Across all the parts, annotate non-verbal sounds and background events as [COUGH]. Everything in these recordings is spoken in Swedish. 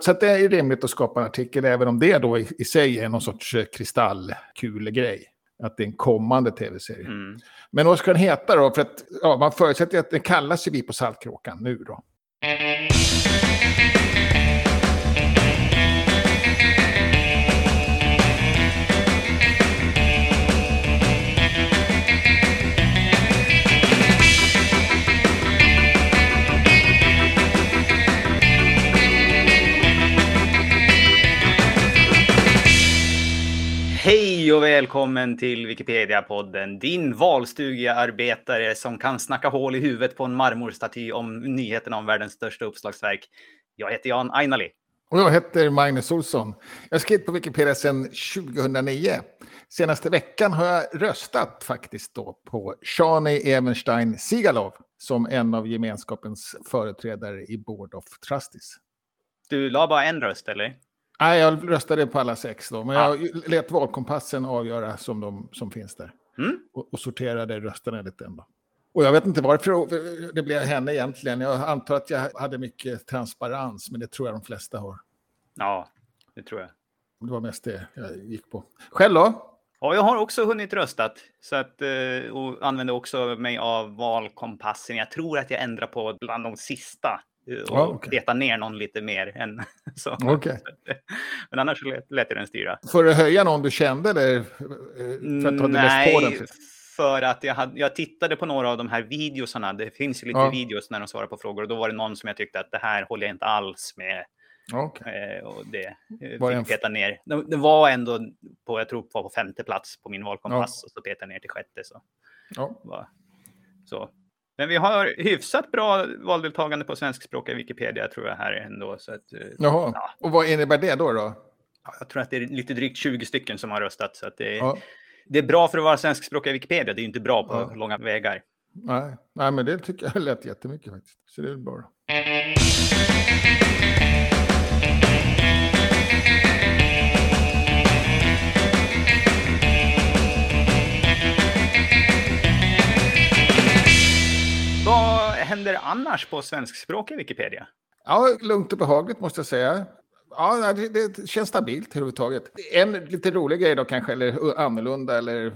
Så det är rimligt att skapa en artikel, även om det då i, i sig är någon sorts eh, kristallkulegrej. Att det är en kommande tv-serie. Mm. Men vad ska den heta då? För att ja, man förutsätter att den kallas ju Vi på Saltkråkan nu då. Hej och välkommen till Wikipedia-podden. Din valstugearbetare som kan snacka hål i huvudet på en marmorstaty om nyheterna om världens största uppslagsverk. Jag heter Jan Ainali. Och jag heter Magnus Olsson. Jag har skrivit på Wikipedia sedan 2009. Senaste veckan har jag röstat faktiskt då på Shani Evenstein Sigalov som en av gemenskapens företrädare i Board of Trustees. Du la bara en röst, eller? Nej, jag röstade på alla sex då, men Ja. jag lät valkompassen avgöra som de som finns där. Mm. Och, och sorterade rösterna lite ändå. Och jag vet inte varför det blev henne egentligen. Jag antar att jag hade mycket transparens, men det tror jag de flesta har. Ja, det tror jag. Det var mest det jag gick på. Själv då? Ja, jag har också hunnit röstat så att, eh, och använder också mig av valkompassen. Jag tror att jag ändrar på bland de sista och Ja, okej. letar ner någon lite mer än [LAUGHS] så. Okej. Men annars lät, jag den styra. För att höja någon du kände eller eh, för att du på den? Nej, för att jag, hade, jag tittade på några av de här videosarna. Det finns ju lite Ja. videos när de svarar på frågor och då var det någon som jag tyckte att det här håller jag inte alls med. Okej. Eh, och det eh, Var fick peta ner. Det, var ändå på, jag tror på, femte plats på min valkompass och så petade ner till sjätte. Så. Ja. så. Men vi har hyfsat bra valdeltagande på svenskspråkiga Wikipedia tror jag här ändå. Så att, eh, Jaha, Ja. och vad innebär det då? då? ja, jag tror att det är lite drygt 20 stycken som har röstat. Så att det, Ja. det är bra för att vara svenskspråkiga Wikipedia. Det är inte bra på Ja. långa vägar. Nej. Nej, men det tycker jag [LAUGHS] lät jättemycket faktiskt. Så det är bra. Annars på svenskspråkiga Wikipedia? Ja, lugnt och behagligt måste jag säga. Ja, det, det känns stabilt överhuvudtaget. En lite rolig grej då kanske, eller annorlunda, eller eh,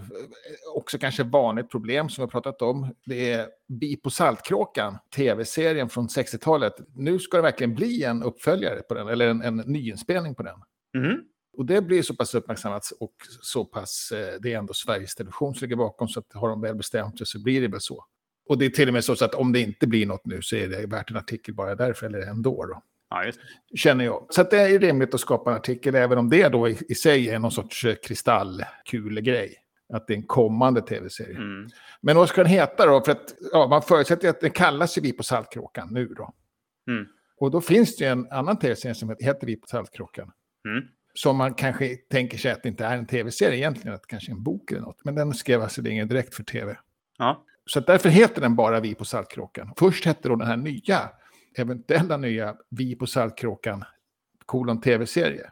också kanske vanligt problem som vi har pratat om. Det är Bi på Saltkråkan, tv-serien från 60-talet. Nu ska det verkligen bli en uppföljare på den, eller en, en nyinspelning på den. Mhm. Och det blir så pass uppmärksammat och så pass, eh, det är ändå Sveriges Television som ligger bakom, så att har de väl bestämt sig så blir det väl så. Och det är till och med så att om det inte blir något nu så är det värt en artikel bara därför, eller ändå då Ja, det. känner jag. Så det är rimligt att skapa en artikel, även om det då i, i sig är någon sorts eh, kristallkulegrej. Att det är en kommande tv-serie. Mm. Men vad ska den heta då? För att ja, man förutsätter att den kallas ju Vi på Saltkråkan nu då. Mm. Och då finns det ju en annan tv-serie som heter Vi på Saltkråkan. Mm. Som man kanske tänker sig att det inte är en tv-serie egentligen, att det kanske är en bok eller något. Men den skrev alltså ingen direkt för tv. Ja. Så därför heter den bara Vi på Saltkråkan. Först hette då den här nya, eventuella nya Vi på Saltkråkan, kolon tv-serie.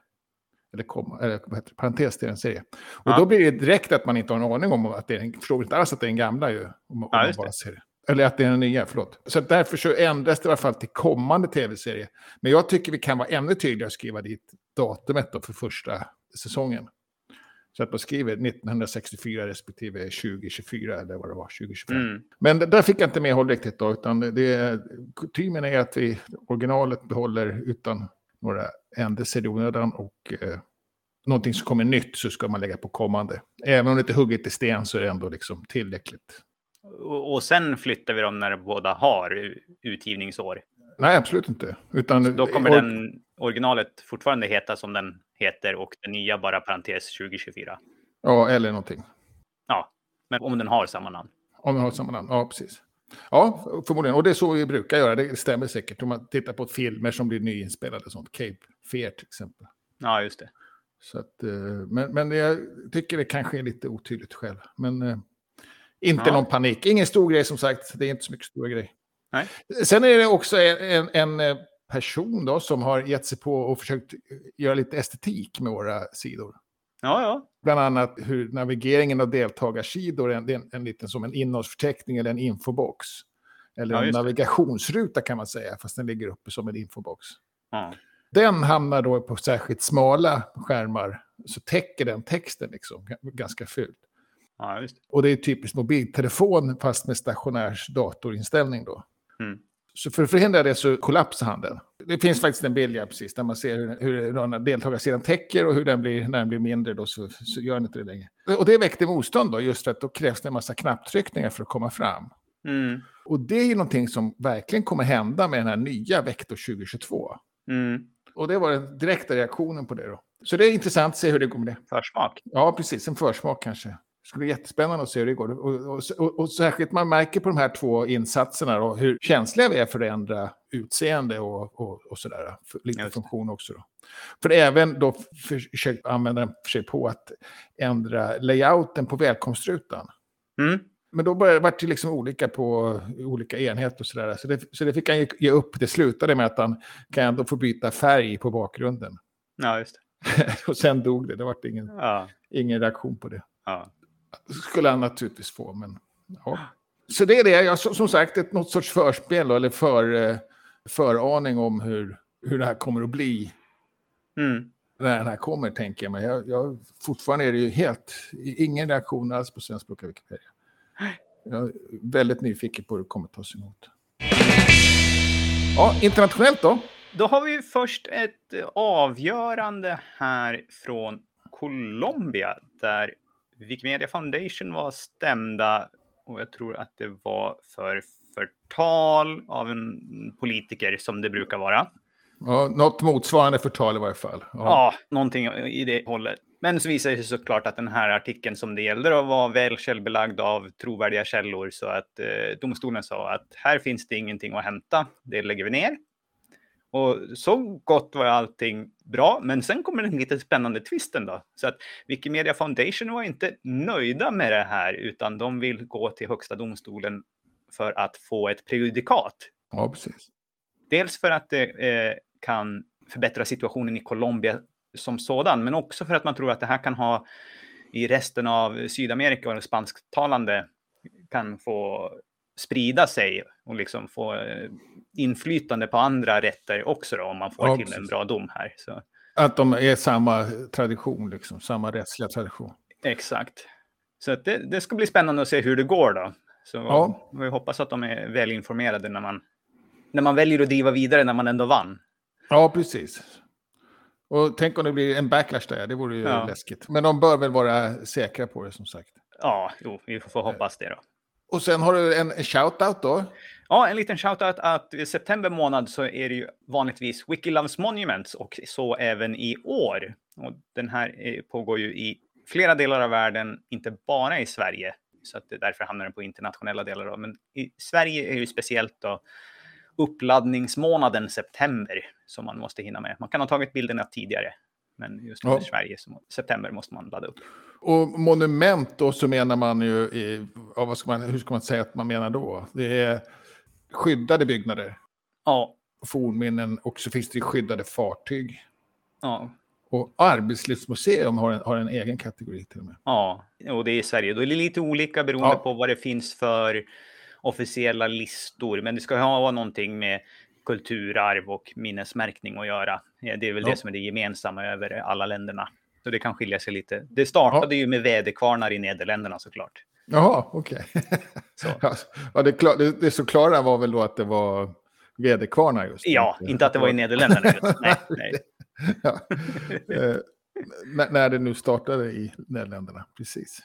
Eller, eller vad heter det, parentes till en serie. Och Ja. då blir det direkt att man inte har en aning om att det är en, förstår inte alls att det är en gamla ju. Om, om Ja, just bara ser. Eller att det är en nya, förlåt. Så därför så ändras det i alla fall till kommande tv-serie. Men jag tycker vi kan vara ännu tydligare och skriva dit datumet då för första säsongen. Så att man skriver 1964 respektive 2024 eller vad det var, 2025. Mm. Men där fick jag inte medhåll riktigt då, utan det kutymen är att vi originalet behåller utan några ändelser i onödan och eh, någonting som kommer nytt så ska man lägga på kommande. Även om det inte är hugget i sten så är det ändå liksom tillräckligt. Och, och sen flyttar vi dem när båda har utgivningsår. Nej, absolut inte. Utan, Då kommer den originalet fortfarande heta som den heter och den nya bara parentes 2024. Ja, eller någonting. Ja, men om den har samma namn. Om vi har samma namn, ja precis. Ja, förmodligen. Och det är så vi brukar göra, det stämmer säkert. Om man tittar på filmer som blir nyinspelade, sånt. Cape Fear till exempel. Ja, just det. Så att, eh, men, men jag tycker det kanske är lite otydligt själv. Men eh, inte Ja. någon panik. Ingen stor grej som sagt. Det är inte så mycket stora grej. Nej. Sen är det också en, en eh, person då som har gett sig på och försökt göra lite estetik med våra sidor. Ja, ja. Bland annat hur navigeringen av deltagarsidor är en, en, en liten som en innehållsförteckning eller en infobox. Eller Ja, en navigationsruta kan man säga, fast den ligger uppe som en infobox. ja. Den hamnar då på särskilt smala skärmar, så täcker den texten liksom ganska fult. Ja. Och det är typiskt mobiltelefon fast med stationärs datorinställning då. Mm. Så för att förhindra det så kollapsar han den. Det finns faktiskt en bild, ja, precis, där man ser hur, hur deltagarsidan täcker och hur den blir, när den blir mindre då så, så gör den inte det längre. Och det väckte motstånd då, just för att då krävs det en massa knapptryckningar för att komma fram. Mm. Och det är ju någonting som verkligen kommer hända med den här nya Vector 2022. Mm. Och det var den direkta reaktionen på det då. Så det är intressant att se hur det går med det. Försmak. Ja, precis. En försmak kanske. Det skulle bli jättespännande att se hur det går. Och, och, och, och särskilt man märker på de här två insatserna och hur känsliga vi är för att ändra utseende och, och, och sådär. Lite funktion också. Då. För även då försökt använda sig på att ändra layouten på välkomstrutan. Mm. Men då började vart det liksom olika på olika enheter och sådär. Så det, så det fick han ge, ge upp. Det slutade med att han kan ändå få byta färg på bakgrunden. Ja, just det. [LAUGHS] och sen dog det. Det var ingen, Ja. ingen reaktion på det. Ja. Skulle han naturligtvis få, men ja. Så det är det, jag, som sagt, ett, något sorts förspel eller för, eh, föraning om hur, hur det här kommer att bli Mm. när den här kommer, tänker jag. Men jag, jag, fortfarande är det ju helt, ingen reaktion alls på Svensk Språk Wikipedia. Jag är väldigt nyfiken på hur det kommer att tas emot. Ja, internationellt då? Då har vi först ett avgörande här från Colombia där Wikimedia Foundation var stämda och jag tror att det var för förtal av en politiker som det brukar vara. Ja, något motsvarande förtal i varje fall. Ja. Ja, någonting i det hållet. Men så visade det sig såklart att den här artikeln som det gällde då var väl källbelagd av trovärdiga källor så att eh, domstolen sa att här finns det ingenting att hämta. Det lägger vi ner. Och så gott var allting bra, men sen kommer den lite spännande twisten då. Så att Wikimedia Foundation var inte nöjda med det här, utan de vill gå till högsta domstolen för att få ett prejudikat. ja, precis. Dels för att det eh, kan förbättra situationen i Colombia som sådan, men också för att man tror att det här kan ha i resten av Sydamerika och spansktalande kan få sprida sig och liksom få eh, inflytande på andra rätter också då, om man får Ja, till en bra dom här. Så, Att de är samma tradition, liksom, samma rättsliga tradition. exakt. Så att det, det ska bli spännande att se hur det går då. Så Ja. vi hoppas att de är väl informerade när man, när man väljer att driva vidare när man ändå vann. Ja, precis. Och tänk om det blir en backlash där, det vore ju Ja. läskigt. Men de bör väl vara säkra på det som sagt. Ja, jo, vi får hoppas det då. Och sen har du en, en shout-out då. Ja, en liten shoutout att i september månad så är det ju vanligtvis Wiki Loves Monuments och så även i år. Och den här pågår ju i flera delar av världen, inte bara i Sverige. Så att därför hamnar den på internationella delar. Då. Men i Sverige är det ju speciellt då uppladdningsmånaden september som man måste hinna med. Man kan ha tagit bilderna tidigare, men just Ja. i Sverige, så september måste man ladda upp. Och monument då så menar man ju, i, ja, vad ska man, hur ska man säga att man menar då? Det är skyddade byggnader, Ja, fornminnen och så finns det skyddade fartyg. ja, Och arbetslivsmuseum har en, har en egen kategori till och med. Ja, och det är i Sverige. Då är det lite olika beroende Ja. på vad det finns för officiella listor. Men det ska ha någonting med kulturarv och minnesmärkning att göra. Ja, Det är väl Ja. det som är det gemensamma över alla länderna. Så det kan skilja sig lite. Det startade ju med väderkvarnar i Nederländerna såklart. Jaha, okej. Så. [LAUGHS] Ja, ja, det, klar, det, det så klara var väl då att det var väderkvarnar just. Ja, [LAUGHS] inte att det var i Nederländerna. just. Nej, nej. [LAUGHS] ja. eh, när, när det nu startade i Nederländerna, precis.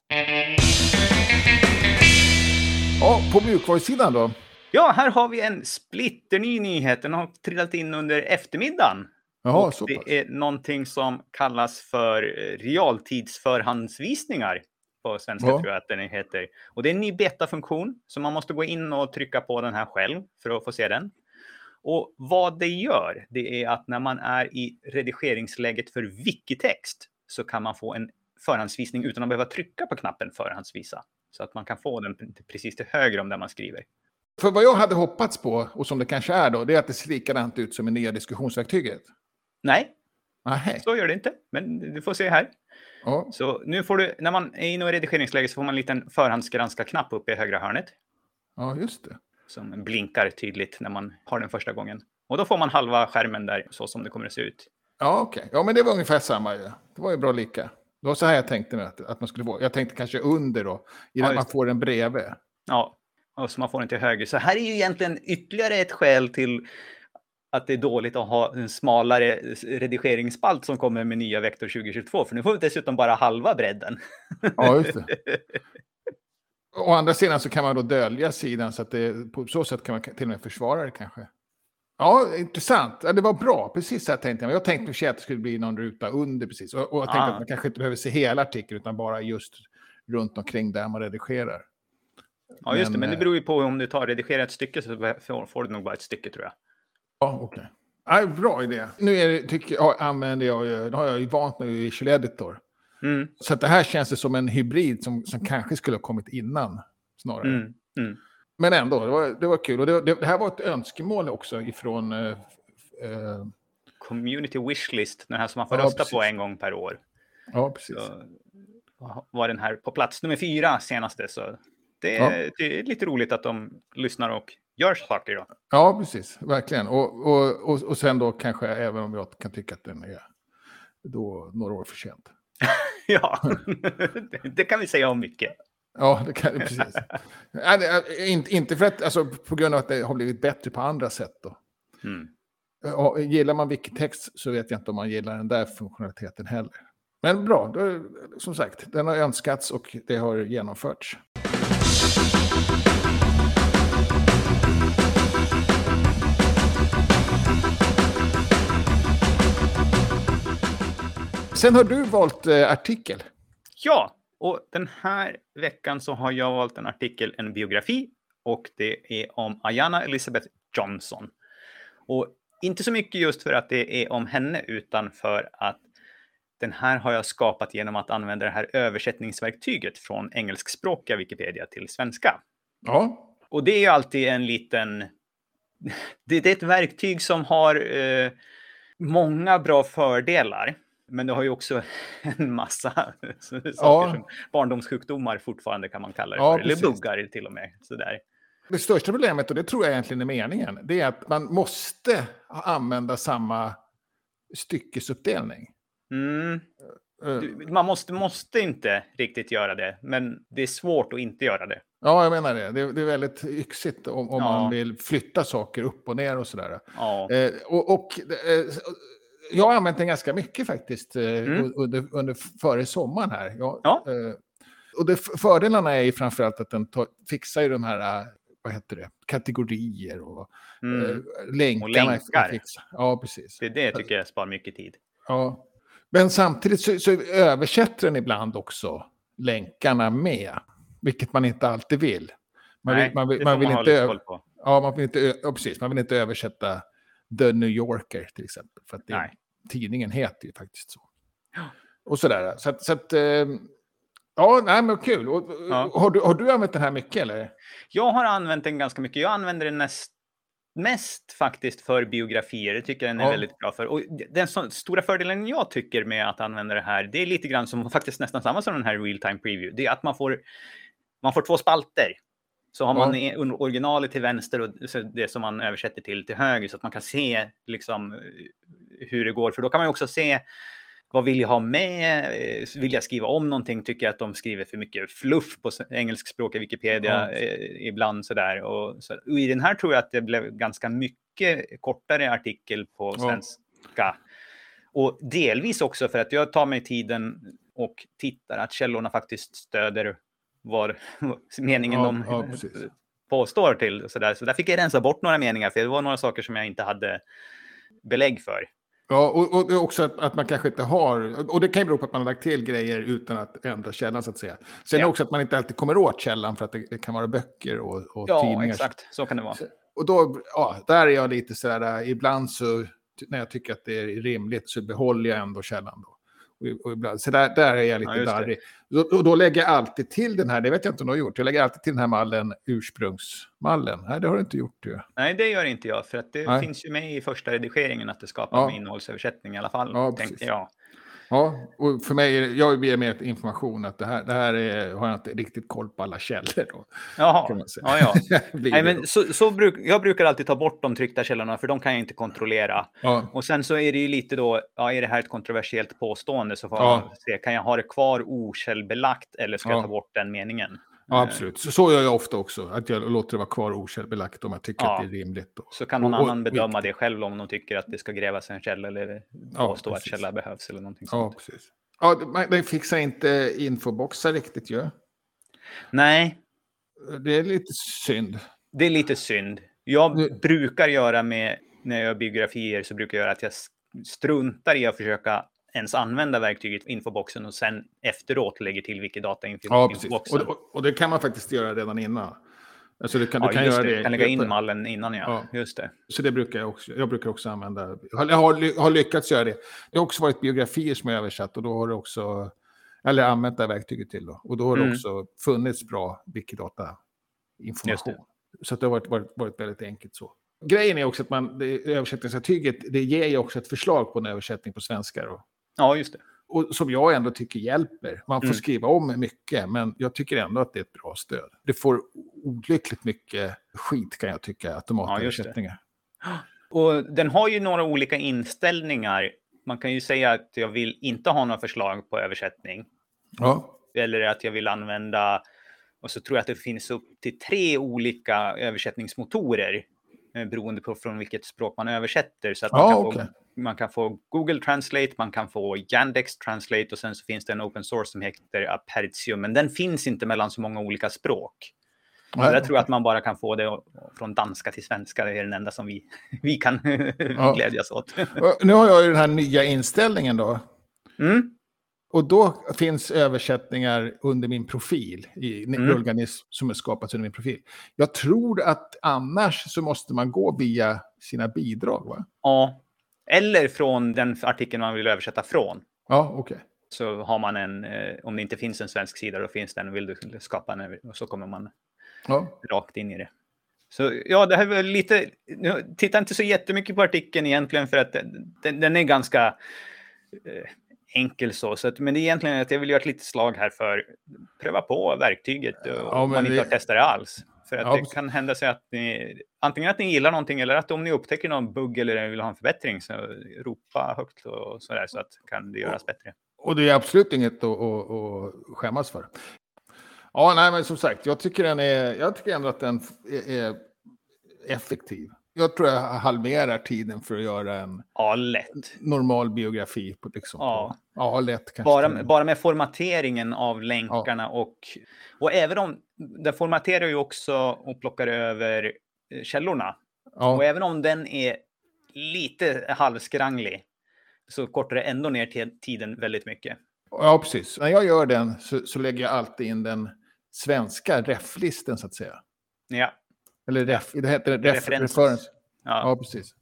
Ja, på mjukvarusidan då? Ja, här har vi en splitterny nyhet. Den har trillat in under eftermiddagen. Jaha, så pass. det är någonting som kallas för eh, realtidsförhandsvisningar. På svenska Ja. tror jag att den heter. Och det är en ny betafunktion, så man måste gå in och trycka på den här själv för att få se den. Och vad det gör, det är att när man är i redigeringsläget för wikitext så kan man få en förhandsvisning utan att behöva trycka på knappen förhandsvisa. Så att man kan få den precis till höger om där man skriver. För vad jag hade hoppats på, och som det kanske är då, det är att det ser likadant ut som det nya diskussionsverktyget. Nej, Nej. så gör det inte. Men du får se här. Ja, Så nu får du, när man är inne i redigeringsläge så får man en liten förhandsgranska-knapp uppe i högra hörnet. ja, just det. Som blinkar tydligt när man har den första gången. Och då får man halva skärmen där, så som det kommer att se ut. Ja, okej. Okay. Ja, men det var ungefär samma ju. Det var ju bra lika. Det var så här jag tänkte att, att man skulle få. Jag tänkte kanske under då, innan ja, man får den bredvid. Ja, och så man får den till höger. Så här är ju egentligen ytterligare ett skäl till att det är dåligt att ha en smalare redigeringsspalt som kommer med nya Vector 2022, för nu får vi dessutom bara halva bredden. Ja, just det. [LAUGHS] Å andra sidan så kan man då dölja sidan så att det, på så sätt kan man till och med försvara det kanske. Ja, intressant. Ja, det var bra. Precis så här tänkte jag. Jag tänkte att det skulle bli någon ruta under precis. Och, och jag tänkte ah. att man kanske inte behöver se hela artikeln utan bara just runt omkring där man redigerar. Ja, just men, det. Men det beror ju på om du tar redigera ett stycke så får du nog bara ett stycke tror jag. Ja, okej. Okay. Ja, bra idé. Nu är det, tycker jag, använder jag ju, har jag ju vant mig i Visual Editor. Mm. Så det här känns det som en hybrid som, som kanske skulle ha kommit innan snarare. Mm. Mm. Men ändå, det var, det var kul. Och det, det, det här var ett önskemål också ifrån... Eh, eh, Community wishlist, den här som man får ja, rösta precis. på en gång per år. Ja, precis. Så var den här på plats nummer fyra senaste. Så det är, ja. det är lite roligt att de lyssnar och gör saker. Då. Ja, precis. Verkligen. Och, och, och, och sen då kanske, även om jag kan tycka att den är då några år för sent. [LAUGHS] ja, [LAUGHS] det kan vi säga om mycket. Ja, det kan precis. inte, inte för att, alltså, på grund av att det har blivit bättre på andra sätt. Då. Mm. gillar man Wikitext så vet jag inte om man gillar den där funktionaliteten heller. Men bra, då, som sagt, den har önskats och det har genomförts. Sen har du valt eh, artikel. Ja, och den här veckan så har jag valt en artikel, en biografi, och det är om Ayana Elizabeth Johnson. Och inte så mycket just för att det är om henne, utan för att den här har jag skapat genom att använda det här översättningsverktyget från engelskspråkiga Wikipedia till svenska. Ja. Och det är ju alltid en liten... [LAUGHS] Det, är ett verktyg som har eh, många bra fördelar. Men det har ju också [LAUGHS] en massa saker ja. som barndomssjukdomar fortfarande kan man kalla det ja, för. Eller buggar till och med. Sådär. Det största problemet, och det tror jag egentligen är meningen, det är att man måste använda samma styckesuppdelning. Mm. Uh, man måste, måste inte riktigt göra det, men det är svårt att inte göra det. Ja, jag menar det. Det är, det är väldigt yxigt om, om ja. man vill flytta saker upp och ner och sådär. Ja. Eh, och, och eh, jag har använt den ganska mycket faktiskt eh, mm. under, under före sommaren här. Jag, ja. Eh, och det, fördelarna är ju framförallt att den tar, fixar ju de här, eh, vad heter det, kategorier och mm. länkarna. Och länkar. Ja, precis. Det, det tycker jag sparar mycket tid. Ja. Men samtidigt så, så översätter den ibland också länkarna med, vilket man inte alltid vill. Man vill, Nej, man vill, man vill man inte, Ja, man vill inte, ja, precis, man vill inte översätta The New Yorker till exempel. För att det, tidningen heter ju faktiskt så. Ja. Och sådär. Så att, så att ehm, ja, nej, men kul. Och, ja. har, du, har du använt den här mycket eller? Jag har använt den ganska mycket. Jag använder den näst, mest faktiskt för biografier. Det tycker jag den är ja. väldigt bra för. Och den så, stora fördelen jag tycker med att använda det här, det är lite grann som faktiskt nästan samma som den här real time preview. Det är att man får, man får två spalter. Så har man ja. originalet till vänster och det som man översätter till till höger så att man kan se liksom hur det går. För då kan man också se vad vill jag ha med? Eh, vill jag skriva om någonting? Tycker jag att de skriver för mycket fluff på engelskspråkiga Wikipedia ja. Eh, ibland sådär. Och, så, och I den här tror jag att det blev ganska mycket kortare artikel på svenska. Ja. Och delvis också för att jag tar mig tiden och tittar att källorna faktiskt stöder vad [LAUGHS] meningen ja, de ja, påstår till. Så där. så där fick jag rensa bort några meningar, för det var några saker som jag inte hade belägg för. Ja, och, och också att, att, man kanske inte har, och det kan ju bero på att man har lagt till grejer utan att ändra källan så att säga. Sen ja. också att man inte alltid kommer åt källan för att det, det kan vara böcker och, och ja, tidningar. Ja, exakt, så kan det vara. Och då, ja, där är jag lite så där, ibland så, när jag tycker att det är rimligt så behåller jag ändå källan då. Och, ibland, så där, där är jag lite ja, darrig. Och då lägger jag alltid till den här, det vet jag inte om du har gjort, jag lägger alltid till den här mallen, ursprungsmallen. Nej, det har du inte gjort du. Nej, det gör inte jag, för att det Nej. finns ju med i första redigeringen att det skapar ja. innehållsöversättning i alla fall, ja, tänkte jag. Ja, och för mig, är jag ger mer information att det här, det här är, har jag inte riktigt koll på alla källor. Då, Jaha, ja, ja. [LAUGHS] Nej, men så, så bruk, jag brukar alltid ta bort de tryckta källorna, för de kan jag inte kontrollera. ja, Och sen så är det ju lite då, ja, är det här ett kontroversiellt påstående så får Ja. man se, kan jag ha det kvar okällbelagt eller ska Ja. jag ta bort den meningen? Ja, absolut. Så, så gör jag ofta också, att jag låter det vara kvar okällbelagt om jag tycker Ja. att det är rimligt. Då. Så kan någon Och- och- annan bedöma det själv om de tycker att det ska grävas en källa eller Ja, påstå att precis. källa behövs eller någonting Ja, sånt. precis. Ja, det- man- den fixar inte infoboxar riktigt ju. Nej, Det är lite synd. det är lite synd. Jag Nu- brukar göra med, när jag gör biografier, så brukar jag göra att jag struntar i att försöka ens använda verktyget infoboxen och sen efteråt lägger till Wikidata info- Ja, infoboxen. Och, och, och det kan man faktiskt göra redan innan. Alltså du kan, ja, du kan göra det. det. kan lägga in mallen innan, ja. Ja. Just det. Så det brukar jag också. Jag brukar också använda. Jag har, har, ly- har lyckats göra det. Det har också varit biografier som jag översatt och då har det också, eller använt det här verktyget till då. Och då har det Mm. också funnits bra Wikidata-information. det. Så det har varit, varit, varit väldigt enkelt så. Grejen är också att man, det, översättningsverktyget, det ger ju också ett förslag på en översättning på svenska. Då. Ja, just det. Och som jag ändå tycker hjälper. Man får Mm. skriva om mycket, men jag tycker ändå att det är ett bra stöd. Det får olyckligt mycket skit kan jag tycka, automatöversättningar. Och den har ju några olika inställningar. Man kan ju säga att jag vill inte ha några förslag på översättning. Ja. Eller att jag vill använda, och så tror jag att det finns upp till tre olika översättningsmotorer. eh, Beroende på från vilket språk man översätter. Så att man, Ja, kan okej. Man kan få Google Translate, man kan få Yandex Translate och sen så finns det en open source som heter Apertium. Men den finns inte mellan så många olika språk. Nej, jag tror att man bara kan få det från danska till svenska. Det är den enda som vi, [LAUGHS] vi kan Ja. [LAUGHS] glädjas åt. [LAUGHS] Nu har jag ju den här nya inställningen då. Mm. Och då finns översättningar under min profil, i Mm. rullganism som är skapats under min profil. Jag tror att annars så måste man gå via sina bidrag, va? Ja. Eller från den artikeln man vill översätta från. Ja, okej. Så har man en, eh, om det inte finns en svensk sida, då finns den. Vill du skapa en, så kommer man Ja. rakt in i det. Så ja, det här var lite, jag tittar inte så jättemycket på artikeln egentligen för att den, den, är ganska eh, enkel så. så att, men det är egentligen att jag vill göra ett litet slag här för pröva på verktyget Ja, om man inte har testat det alls. För att Ja, det kan hända sig att ni, antingen att ni gillar någonting eller att om ni upptäcker någon bugg eller vill ha en förbättring så ropa högt och sådär så att kan det göras bättre. Och det är absolut inget att, att, att skämmas för. Ja, nej, men som sagt, jag tycker, den är, jag tycker ändå att den är, effektiv. Jag tror jag halverar tiden för att göra en Ja, lätt. normal biografi. På, liksom, Ja. ja, lätt kanske. Bara, och bara med formateringen av länkarna och, och även om den formaterar ju också och plockar över eh, källorna. Och ja, även om den är lite halvskranglig så kortar det ändå ner tiden väldigt mycket. ja, precis. När jag gör den så, så lägger jag alltid in den svenska reflisten, så att säga. Ja, Eller ref, det heter ref, reference. ja, Ja, precis.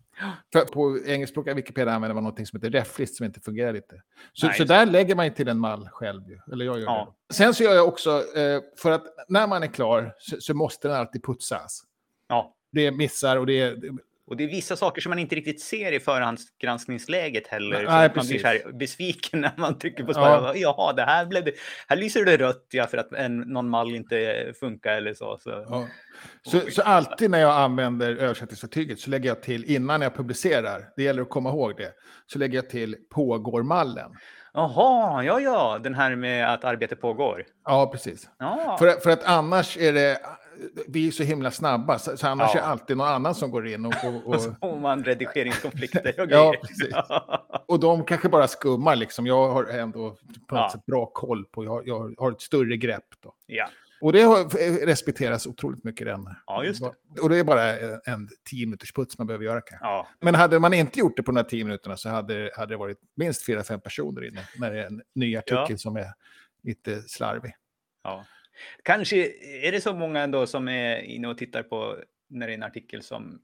För på engelskspråkiga Wikipedia använder man något som heter reflist som inte fungerar lite. Så, Nej, så där lägger man ju till en mall själv. Eller jag gör Ja. det. Sen så gör jag också, eh, för att när man är klar så, så måste den alltid putsas. ja. Det missar och det är... Och det är vissa saker som man inte riktigt ser i förhandsgranskningsläget heller. Nej, man precis. blir så här besviken när man trycker på Ja. spaden. Jaha, det här blev det. Här lyser det rött ja, för att en, någon mall inte funkar eller så. så. Ja. Så, så alltid när jag använder översättningsverktyget så lägger jag till, innan jag publicerar, det gäller att komma ihåg det, så lägger jag till pågår-mallen. Jaha, ja, ja, den här med att arbete pågår. Ja, precis. Ja, För, för att annars är det, vi är så himla snabba, så, så annars Ja. är det alltid någon annan som går in och, och, och [LAUGHS] så får man redigeringskonflikter och [LAUGHS] Ja, precis. och de kanske bara skummar liksom. Jag har ändå på något Ja. sätt bra koll på, jag, jag har ett större grepp då. ja. Och det har, respekteras otroligt mycket den. Ja, just det. Och det är bara en, en tio minuters puts man behöver göra kanske. ja, Men hade man inte gjort det på de här tio minuterna så hade, hade det varit minst fyra, fem personer inne när det är en ny artikel Ja. som är lite slarvig. ja. Kanske är det så många ändå som är inne och tittar på när det är en artikel som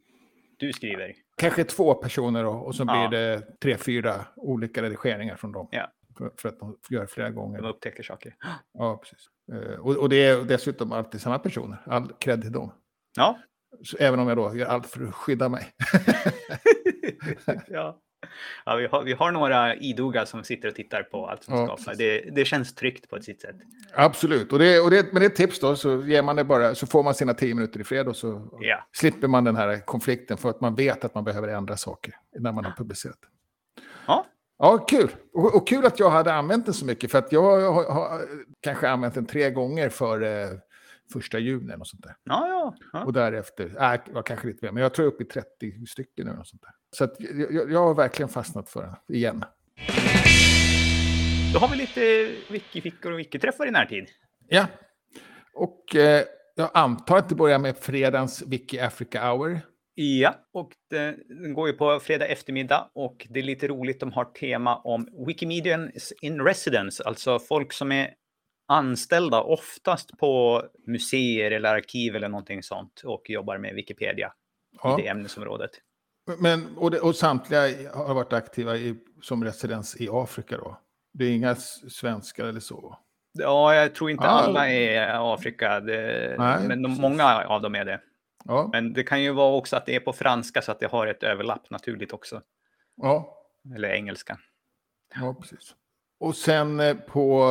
du skriver. Kanske två personer då, och så blir Ja. det tre, fyra olika redigeringar från dem. Ja. För, att de gör flera gånger. De upptäcker saker. Ja, precis. Eh, Och, och det är dessutom alltid samma personer. All cred till dem. Ja. Så även om jag då gör allt för att skydda mig. [LAUGHS] ja. ja, vi, har, vi har några idoga som sitter och tittar på allt som Ja, skapar. Det, det känns tryggt på ett sitt sätt. Absolut, och det, och det, men det är ett tips då, så, ger man det bara, så får man sina tio minuter i fred och så Ja. slipper man den här konflikten för att man vet att man behöver ändra saker när man har publicerat. Ja, kul. Och, och kul att jag hade använt den så mycket, för att jag har, har kanske använt den tre gånger före första juni och sånt där. ja, ja. ja. Och därefter, äh, var kanske lite mer, men jag tror upp i 30 stycken nu och sånt där. Så att jag, jag- jag har verkligen fastnat för den igen. Då har vi lite wikifickor och wikiträffar i närtid. Ja, och eh, jag antar att det börjar med fredagens Wiki Africa Hour. Ja, och det, den går ju på fredag eftermiddag och det är lite roligt. De har tema om Wikimedians in residence, alltså folk som är anställda oftast på museer eller arkiv eller någonting sånt och jobbar med Wikipedia Ja. i det ämnesområdet. Men, och, det, och samtliga har varit aktiva i, som residens i Afrika då? Det är inga svenskar eller så? Ja, jag tror inte Ah. alla är Afrika, det, men de, många av dem är det. Ja, Men det kan ju vara också att det är på franska så att det har ett överlapp naturligt också. ja, Eller engelska. ja precis. Och sen eh, på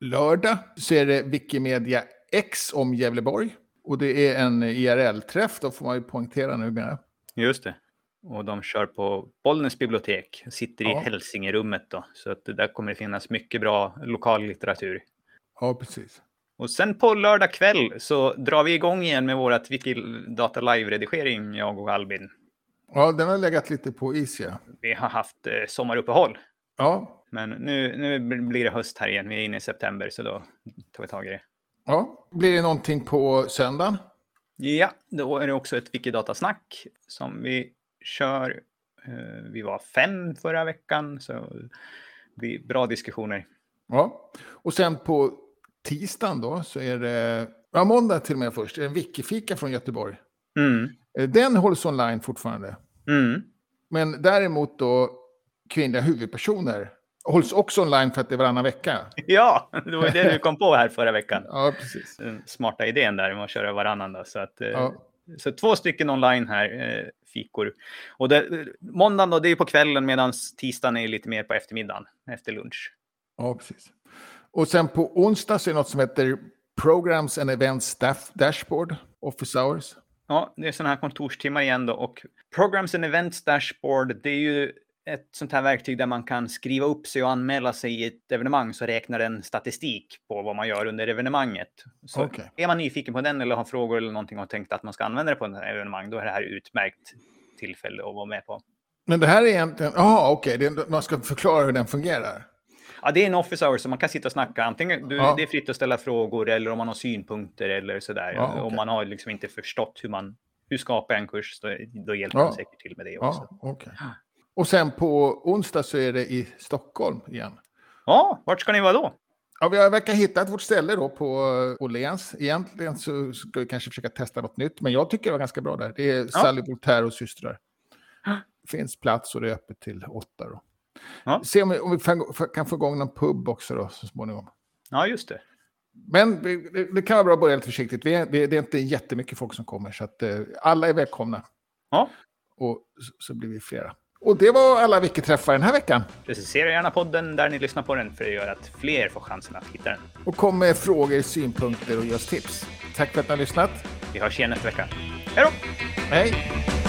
lördag så är det Wikimedia X om Gävleborg. Och det är en IRL-träff, då får man ju poängtera numera. Just det. Och de kör på Bollnäs bibliotek. Sitter i Ja. Hälsingerummet då. Så att det där kommer det finnas mycket bra lokal litteratur. Ja, precis. Och sen på lördag kväll så drar vi igång igen med vårat Wikidata Live-redigering, jag och Albin. Ja, den har legat lite på is, ja. Vi har haft eh, sommaruppehåll. Ja, Men nu, nu blir det höst här igen. Vi är inne i september så då tar vi tag i det. ja. Blir det någonting på söndagen? Ja, då är det också ett Wikidata-snack som vi kör. Eh, Vi var fem förra veckan, så det blir bra diskussioner. Ja. Och sen på tisdagen då så är det, ja måndag till och med först, är det en wikifika från Göteborg. Mm. Eh, Den hålls online fortfarande. Mm. Men däremot då kvinnliga huvudpersoner hålls också online för att det är varannan vecka. [LAUGHS] Ja, det var det du kom på här förra veckan. [LAUGHS] Ja, precis. Den smarta idén där med att köra varannan. Då, så, att, eh, Ja, så två stycken online här, eh, fikor. Och det, måndagen då, det är på kvällen medan tisdagen är lite mer på eftermiddagen, efter lunch. ja, precis. Och sen på onsdag så är det något som heter Programs and Events Staff Dashboard, Office Hours. Ja, det är sådana här kontorstimmar igen då. Och Programs and Events Dashboard, det är ju ett sånt här verktyg där man kan skriva upp sig och anmäla sig i ett evenemang så räknar den statistik på vad man gör under evenemanget. Så Okej. är man nyfiken på den eller har frågor eller någonting och tänkt att man ska använda det på ett evenemang, då är det här utmärkt tillfälle att vara med på. Men det här är egentligen, jaha okej, det- man ska förklara hur den fungerar. Ja, det är en office hour så man kan sitta och snacka. Antingen du, Ja. det är fritt att ställa frågor eller om man har synpunkter eller sådär. Ja, okej. Om man har liksom inte förstått hur man hur skapar en kurs, då, då hjälper Ja. man säkert till med det också. Ja, okej. Och sen på onsdag så är det i Stockholm igen. Ja, vart ska ni vara då? Ja, vi har verkar hittat vårt ställe då på eh, Åhléns. Egentligen så ska vi kanske försöka testa något nytt, men jag tycker det var ganska bra där. Det är Sally Voltaire och systrar. Det finns plats och det är öppet till åtta då. Ja. Se om vi, om vi kan få igång någon pub också då så småningom. Ja, just det. Men det, kan vara bra att börja lite försiktigt. Vi är, vi, det är inte jättemycket folk som kommer, så att eh, alla är välkomna. Ja, Och så, så blir vi flera. Och det var alla Wiki-träffar den här veckan. recensera gärna podden där ni lyssnar på den för det gör att fler får chansen att hitta den. Och kom med frågor, synpunkter och ge oss tips. Tack för att ni har lyssnat. Vi hörs igen nästa vecka. Hej då! Hej!